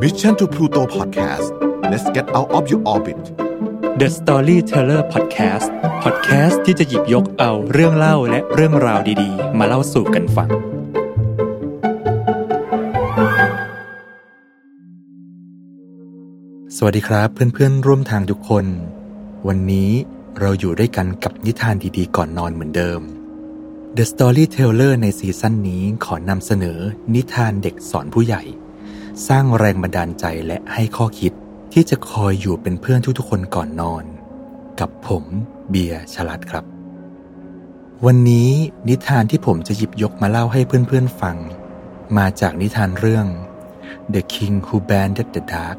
Mission to Pluto Podcast let's get out of your orbit The Storyteller Podcast Podcast ที่จะหยิบยกเอาเรื่องเล่าและเรื่องราวดีๆ มาเล่าสู่กันฟัง สวัสดีครับเพื่อนๆ ร่วมทางทุกคน วันนี้เราอยู่ด้วยกันกับนิทานดีๆ ก่อนนอนเหมือนเดิม The Storyteller ในซีซั่นนี้ขอนำเสนอนิทานเด็กสอนผู้ใหญ่ สร้างแรงบันดาลใจและให้ข้อคิดที่จะคอยอยู่เป็นเพื่อนทุกๆคนก่อนนอน กับผมเบียร์ฉลัดครับ วันนี้นิทานที่ผมจะหยิบยกมาเล่าให้เพื่อนๆฟัง มาจากนิทานเรื่อง The King Who Banned the Dark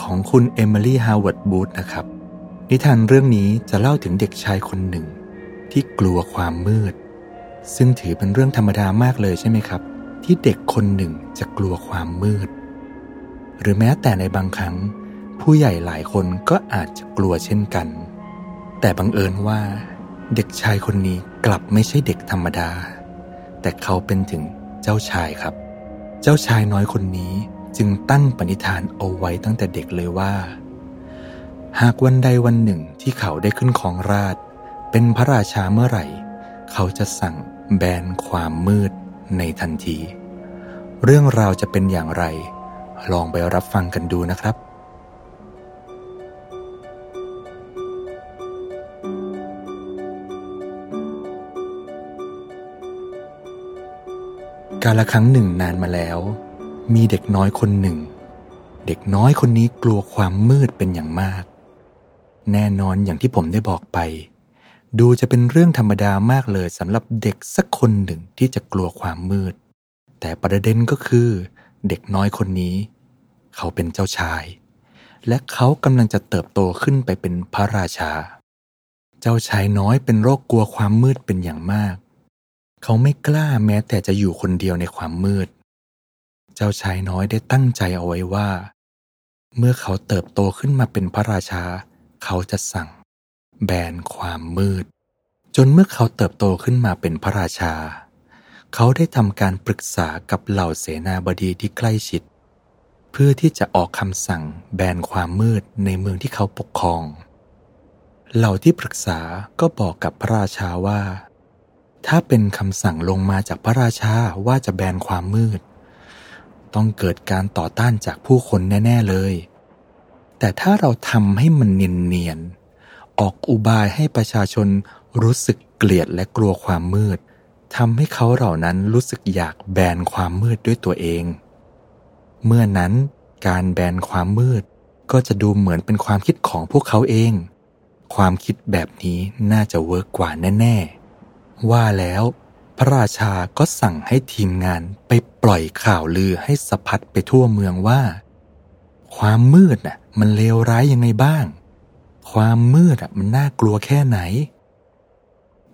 ของคุณเอมิลี่ฮาวเวิร์ดบูธนะครับ นิทานเรื่องนี้จะเล่าถึงเด็กชายคนหนึ่ง ที่กลัวความมืด ซึ่งถือเป็นเรื่องธรรมดามากเลยใช่ไหมครับ ที่เด็กคนหนึ่งจะกลัวความมืด หรือแม้แต่ในบางครั้ง ผู้ใหญ่หลายคนก็อาจจะกลัวเช่นกัน แต่บังเอิญว่า เด็กชายคนนี้กลับไม่ใช่เด็กธรรมดา แต่เขาเป็นถึงเจ้าชายครับ เจ้าชายน้อยคนนี้จึงตั้งปณิธานเอาไว้ตั้งแต่เด็กเลยว่า หากวันใดวันหนึ่งที่เขาได้ขึ้นของราช เป็นพระราชาเมื่อไหร่ เขาจะสั่งแบนความมืดในทันที เรื่องราวจะเป็นอย่างไร ลองไปรับฟังกันดูนะครับกาลครั้งหนึ่งนานมาแล้ว มีเด็กน้อยคนหนึ่ง เด็กน้อยคนนี้กลัวความมืดเป็นอย่างมาก แน่นอนอย่างที่ผมได้บอกไป ดูจะเป็นเรื่องธรรมดามากเลยสำหรับเด็กสักคนหนึ่งที่จะกลัวความมืด แต่ประเด็นก็คือ เด็กน้อยคนนี้ เขาเป็นเจ้าชาย และเขากำลังจะเติบโตขึ้นไปเป็นพระราชา เจ้าชายน้อยเป็นโรคกลัวความมืดเป็นอย่างมาก เขาไม่กล้าแม้แต่จะอยู่คนเดียวในความมืด เจ้าชายน้อยได้ตั้งใจเอาไว้ว่า เมื่อเขาเติบโตขึ้นมาเป็นพระราชา เขาจะสั่ง แบนความมืด จนเมื่อเขาเติบโตขึ้นมาเป็นพระราชา เขาได้ทำการปรึกษากับเหล่าเสนาบดีที่ใกล้ชิด เพื่อที่จะออกคำสั่งแบนความมืดในเมืองที่เขาปกครอง เหล่าที่ปรึกษาก็บอกกับพระราชาว่า ถ้าเป็นคำสั่งลงมาจากพระราชาว่าจะแบนความมืด ต้องเกิดการต่อต้านจากผู้คนแน่ ๆเลย แต่ถ้าเราทำให้มันเนียนๆออกอุบายให้ประชาชนรู้สึกเกลียดและกลัวความมืด ทำให้เขาเหล่านั้นรู้สึกอยากแบนความมืดด้วยตัวเอง เมื่อนั้นการแบนความมืดก็จะดูเหมือนเป็นความคิดของพวกเขาเอง ความคิดแบบนี้น่าจะเวิร์กกว่าแน่ ๆ ว่าแล้วพระราชาก็สั่งให้ทีมงานไปปล่อยข่าวลือให้สะพัดไปทั่วเมืองว่า ความมืดน่ะ มันเลวร้ายยังไงบ้าง ความมืดอะมันน่ากลัวแค่ไหน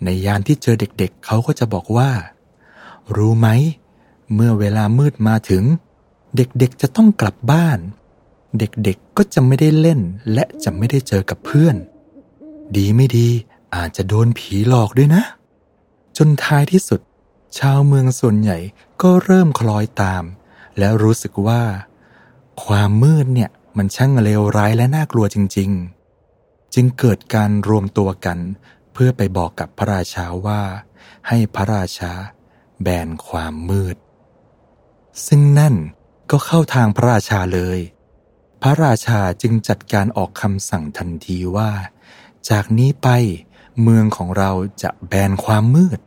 ในยามที่เจอเด็กๆเเขาก็จะบอกว่า รู้ไหม เมื่อเวลามืดมาถึง เด็กๆจะต้องกลับบ้าน เด็กๆก็จะไม่ได้เล่นและจะไม่ได้เจอกับเพื่อน ดีไม่ดีอาจจะโดนผีหลอกด้วยนะ จนท้ายที่สุด ชาวเมืองส่วนใหญ่ก็เริ่มคล้อยตาม แล้วรู้สึกว่า ความมืดเนี่ยมันช่างเลวร้ายและน่ากลัวจริง ๆ จึงเกิดการรวมตัวกัน เพื่อไปบอกกับพระราชาว่า ให้พระราชาแบนความมืด ซึ่งนั่นก็เข้าทางพระราชาเลย พระราชาจึงจัดการออกคำสั่งทันทีว่า จากนี้ไปเมืองของเราจะแบนความมืด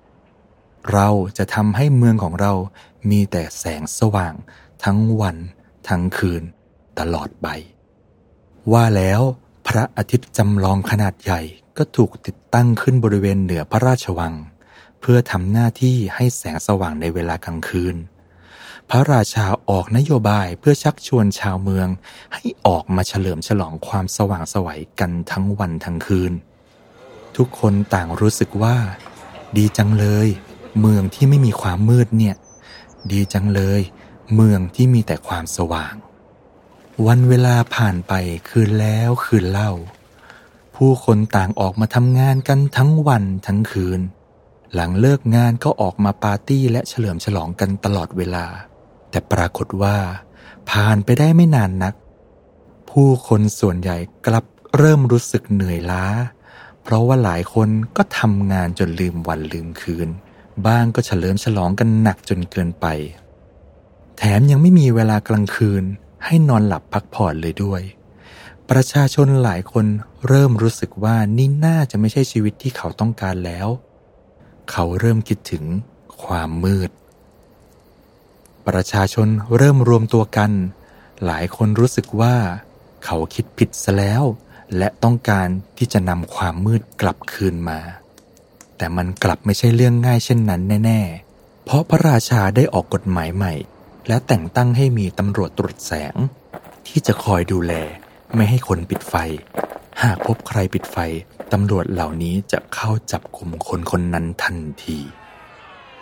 เราจะทำให้เมืองของเรามีแต่แสงสว่างทั้งวัน ทั้งคืน ตลอดไป ว่าแล้วพระอาทิตย์จำลองขนาดใหญ่ ก็ถูกติดตั้งขึ้นบริเวณเหนือพระราชวัง เพื่อทำหน้าที่ให้แสงสว่างในเวลากลางคืน พระราชาออกนโยบายเพื่อชักชวนชาวเมือง ให้ออกมาเฉลิมฉลองความสว่างสวัยกันทั้งวันทั้งคืน ทุกคนต่างรู้สึกว่า ดีจังเลย เมืองที่ไม่มีความมืดเนี่ย ดีจังเลย เมืองที่มีแต่ความสว่างวันเวลาผ่านไปคืนแล้วคืนเล่า ผู้คนต่างออกมาทำงานกันทั้งวันทั้งคืน หลังเลิกงานก็ออกมาปาร์ตี้และเฉลิมฉลองกันตลอดเวลา แต่ปรากฏว่า ผ่านไปได้ไม่นานนัก ผู้คนส่วนใหญ่กลับเริ่มรู้สึกเหนื่อยล้า เพราะว่าหลายคนก็ทำงานจนลืมวันลืมคืน บ้างก็เฉลิมฉลองกันหนักจนเกินไป แถมยังไม่มีเวลากลางคืนให้นอนหลับพักผ่อนเลยด้วย ประชาชนหลายคน เริ่มรู้สึกว่านี่น่าจะไม่ใช่ชีวิตที่เขาต้องการแล้ว เขาเริ่มคิดถึงความมืด ประชาชนเริ่มรวมตัวกัน หลายคนรู้สึกว่า เขาคิดผิดซะแล้ว และต้องการที่จะนำความมืดกลับคืนมา แต่มันกลับไม่ใช่เรื่องง่ายเช่นนั้นแน่ ๆ เพราะพระราชาได้ออกกฎหมายใหม่ และแต่งตั้งให้มีตำรวจตรวจแสง ที่จะคอยดูแลไม่ให้คนปิดไฟ หากพบใครปิดไฟ ตำรวจเหล่านี้จะเข้าจับกลุ่มคนคนนั้นทันที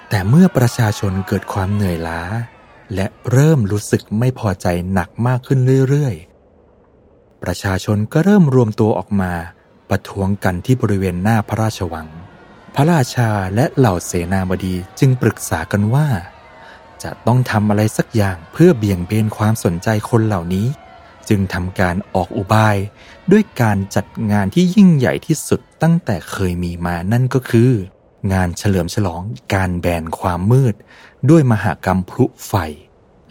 แต่เมื่อประชาชนเกิดความเหนื่อยล้า และเริ่มรู้สึกไม่พอใจหนักมากขึ้นเรื่อยๆ ประชาชนก็เริ่มรวมตัวออกมาประท้วงกันที่บริเวณหน้าพระราชวัง พระราชาและเหล่าเสนาบดีจึงปรึกษากันว่า จะต้องทำอะไรสักอย่างเพื่อเบี่ยงเบนความสนใจคนเหล่านี้ จึงทำการออกอุบาย ด้วยการจัดงานที่ยิ่งใหญ่ที่สุดตั้งแต่เคยมีมานั่นก็คือ งานเฉลิมฉลองการแบนความมืด ด้วยมหากรรมพลุไฟ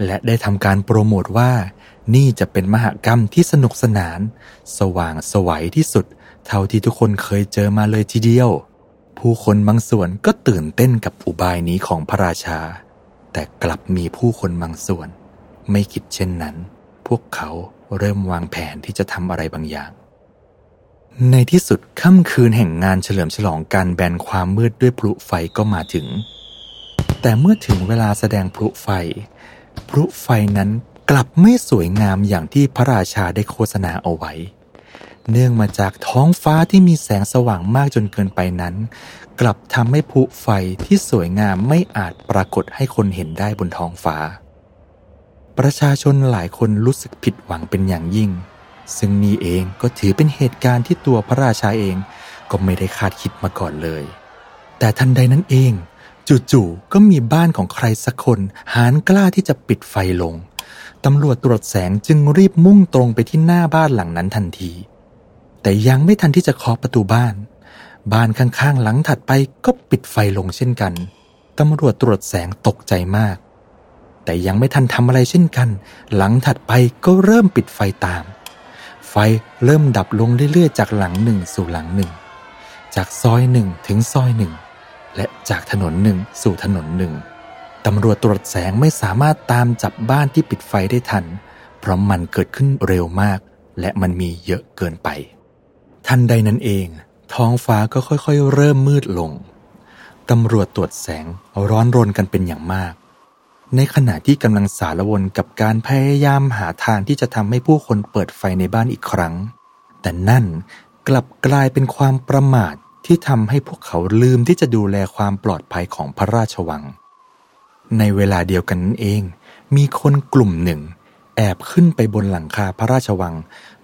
และได้ทำการโปรโมทว่า นี่จะเป็นมหากรรมที่สนุกสนาน สว่างสวัยที่สุด เท่าที่ทุกคนเคยเจอมาเลยทีเดียว ผู้คนบางส่วนก็ตื่นเต้นกับอุบายนี้ของพระราชา แต่กลับมีผู้คนบางส่วน ไม่คิดเช่นนั้น พวกเขา เริ่มวางแผนที่จะทำอะไรบางอย่าง ในที่สุดค่ำคืนแห่งงานเฉลิมฉลองการแบนความมืดด้วยพลุไฟก็มาถึง แต่เมื่อถึงเวลาแสดงพลุไฟ พลุไฟนั้นกลับไม่สวยงามอย่างที่พระราชาได้โฆษณาเอาไว้ เนื่องมาจากท้องฟ้าที่มีแสงสว่างมากจนเกินไปนั้น กลับทำให้พลุไฟที่สวยงามไม่อาจปรากฏให้คนเห็นได้บนท้องฟ้า ประชาชนหลายคนรู้สึกผิดหวังเป็นอย่างยิ่ง ซึ่งนี่เองก็ถือเป็นเหตุการณ์ที่ตัวพระราชาเองก็ไม่ได้คาดคิดมาก่อนเลย แต่ทันใดนั้นเอง จู่ๆก็มีบ้านของใครสักคนหานกล้าที่จะปิดไฟลงตำรวจตรวจแสงจึงรีบมุ่งตรงไปที่หน้าบ้านหลังนั้นทันที แต่ยังไม่ทันที่จะเคาะประตูบ้าน บ้านข้างๆหลังถัดไปก็ปิดไฟลงเช่นกันตำรวจตรวจแสงตกใจมาก แต่ยังไม่ทันทำอะไรเช่นกัน หลังถัดไปก็เริ่มปิดไฟตาม ไฟเริ่มดับลงเรื่อยๆ จากหลังหนึ่งสู่หลังหนึ่ง จากซอยหนึ่งถึงซอยหนึ่ง และจากถนนหนึ่งสู่ถนนหนึ่งตำรวจตรวจแสงไม่สามารถตามจับบ้านที่ปิดไฟได้ทัน เพราะมันเกิดขึ้นเร็วมาก และมันมีเยอะเกินไป ทันใดนั้นเอง ท้องฟ้าก็ค่อยๆ เริ่มมืดลงตำรวจตรวจแสงร้อนรนกันเป็นอย่างมาก ในขณะที่กำลังสารวนกับการพยายามหาทางที่จะทำให้ผู้คนเปิดไฟในบ้านอีกครั้ง แต่นั่นกลับกลายเป็นความประมาทที่ทำให้พวกเขาลืมที่จะดูแลความปลอดภัยของพระราชวัง ในเวลาเดียวกันนั้นเอง มีคนกลุ่มหนึ่ง แอบขึ้นไปบนหลังคาพระราชวัง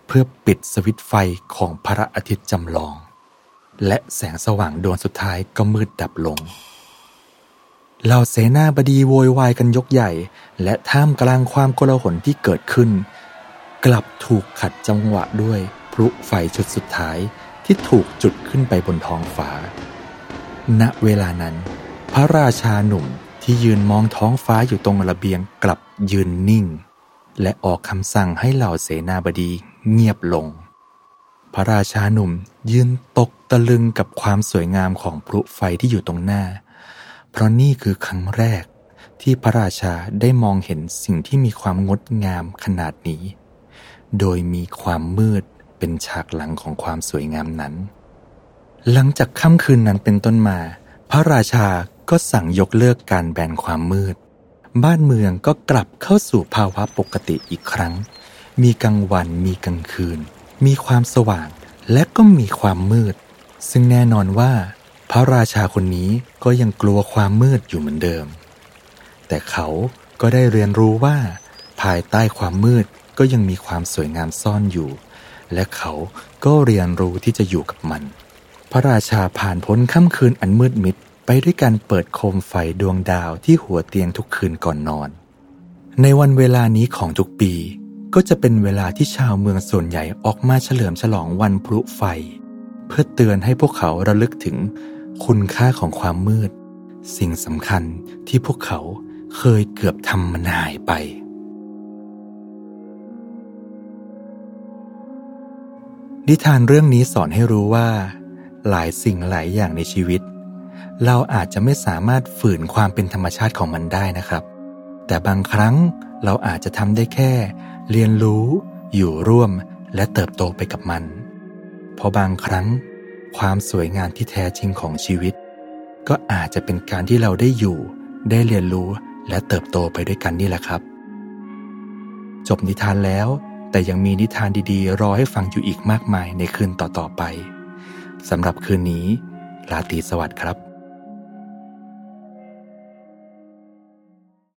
เพื่อปิดสวิตไฟของพระอาทิตย์จำลอง และแสงสว่างดวงสุดท้ายก็มืดดับลง เหล่าเสนาบดีโวยวายกันยกใหญ่ และท่ามกลางความโกลาหลที่เกิดขึ้น กลับถูกขัดจังหวะด้วยพลุไฟชุดสุดท้ายที่ถูกจุดขึ้นไปบนท้องฟ้า ณเวลานั้น พระราชาหนุ่มที่ยืนมองท้องฟ้าอยู่ตรงระเบียงกลับยืนนิ่ง และออกคำสั่งให้เหล่าเสนาบดีเงียบลง พระราชาหนุ่มยืนตกตะลึงกับความสวยงามของพลุไฟที่อยู่ตรงหน้า เพราะนี่คือครั้งแรกที่พระราชาได้มองเห็นสิ่งที่มีความงดงามขนาดนี้ โดยมีความมืดเป็นฉากหลังของความสวยงามนั้น หลังจากค่ำคืนนั้นเป็นต้นมา พระราชาก็สั่งยกเลิกการแบนความมืด บ้านเมืองก็กลับเข้าสู่ภาวะปกติอีกครั้ง มีกลางวันมีกลางคืน มีความสว่างและก็มีความมืด ซึ่งแน่นอนว่า พระราชาคนนี้ก็ยังกลัวความมืดอยู่เหมือนเดิม แต่เขาก็ได้เรียนรู้ว่า ภายใต้ความมืดก็ยังมีความสวยงามซ่อนอยู่ และเขาก็เรียนรู้ที่จะอยู่กับมัน พระราชาผ่านพ้นค่ำคืนอันมืดมิดไปด้วยการเปิดโคมไฟดวงดาวที่หัวเตียงทุกคืนก่อนนอน ในวันเวลานี้ของทุกปี ก็จะเป็นเวลาที่ชาวเมืองส่วนใหญ่ออกมาเฉลิมฉลองวันพลุไฟ เพื่อเตือนให้พวกเขาระลึกถึง คุณค่าของความมืด สิ่งสำคัญที่พวกเขาเคยเกือบทำมันหายไป นิทานเรื่องนี้สอนให้รู้ว่า หลายสิ่งหลายอย่างในชีวิต เราอาจจะไม่สามารถฝืนความเป็นธรรมชาติของมันได้นะครับ แต่บางครั้งเราอาจจะทำได้แค่ เรียนรู้ อยู่ร่วมและเติบโตไปกับมัน เพราะบางครั้ง ความสวยงามที่แท้จริงของชีวิต ก็อาจจะเป็นการที่เราได้อยู่ ได้เรียนรู้และเติบโตไปด้วยกันนี่แหละครับ จบนิทานแล้ว แต่ยังมีนิทานดีๆ รอให้ฟังอยู่อีกมากมายในคืนต่อๆไปสำหรับคืนนี้ลาตรีสวัสดิ์ครับ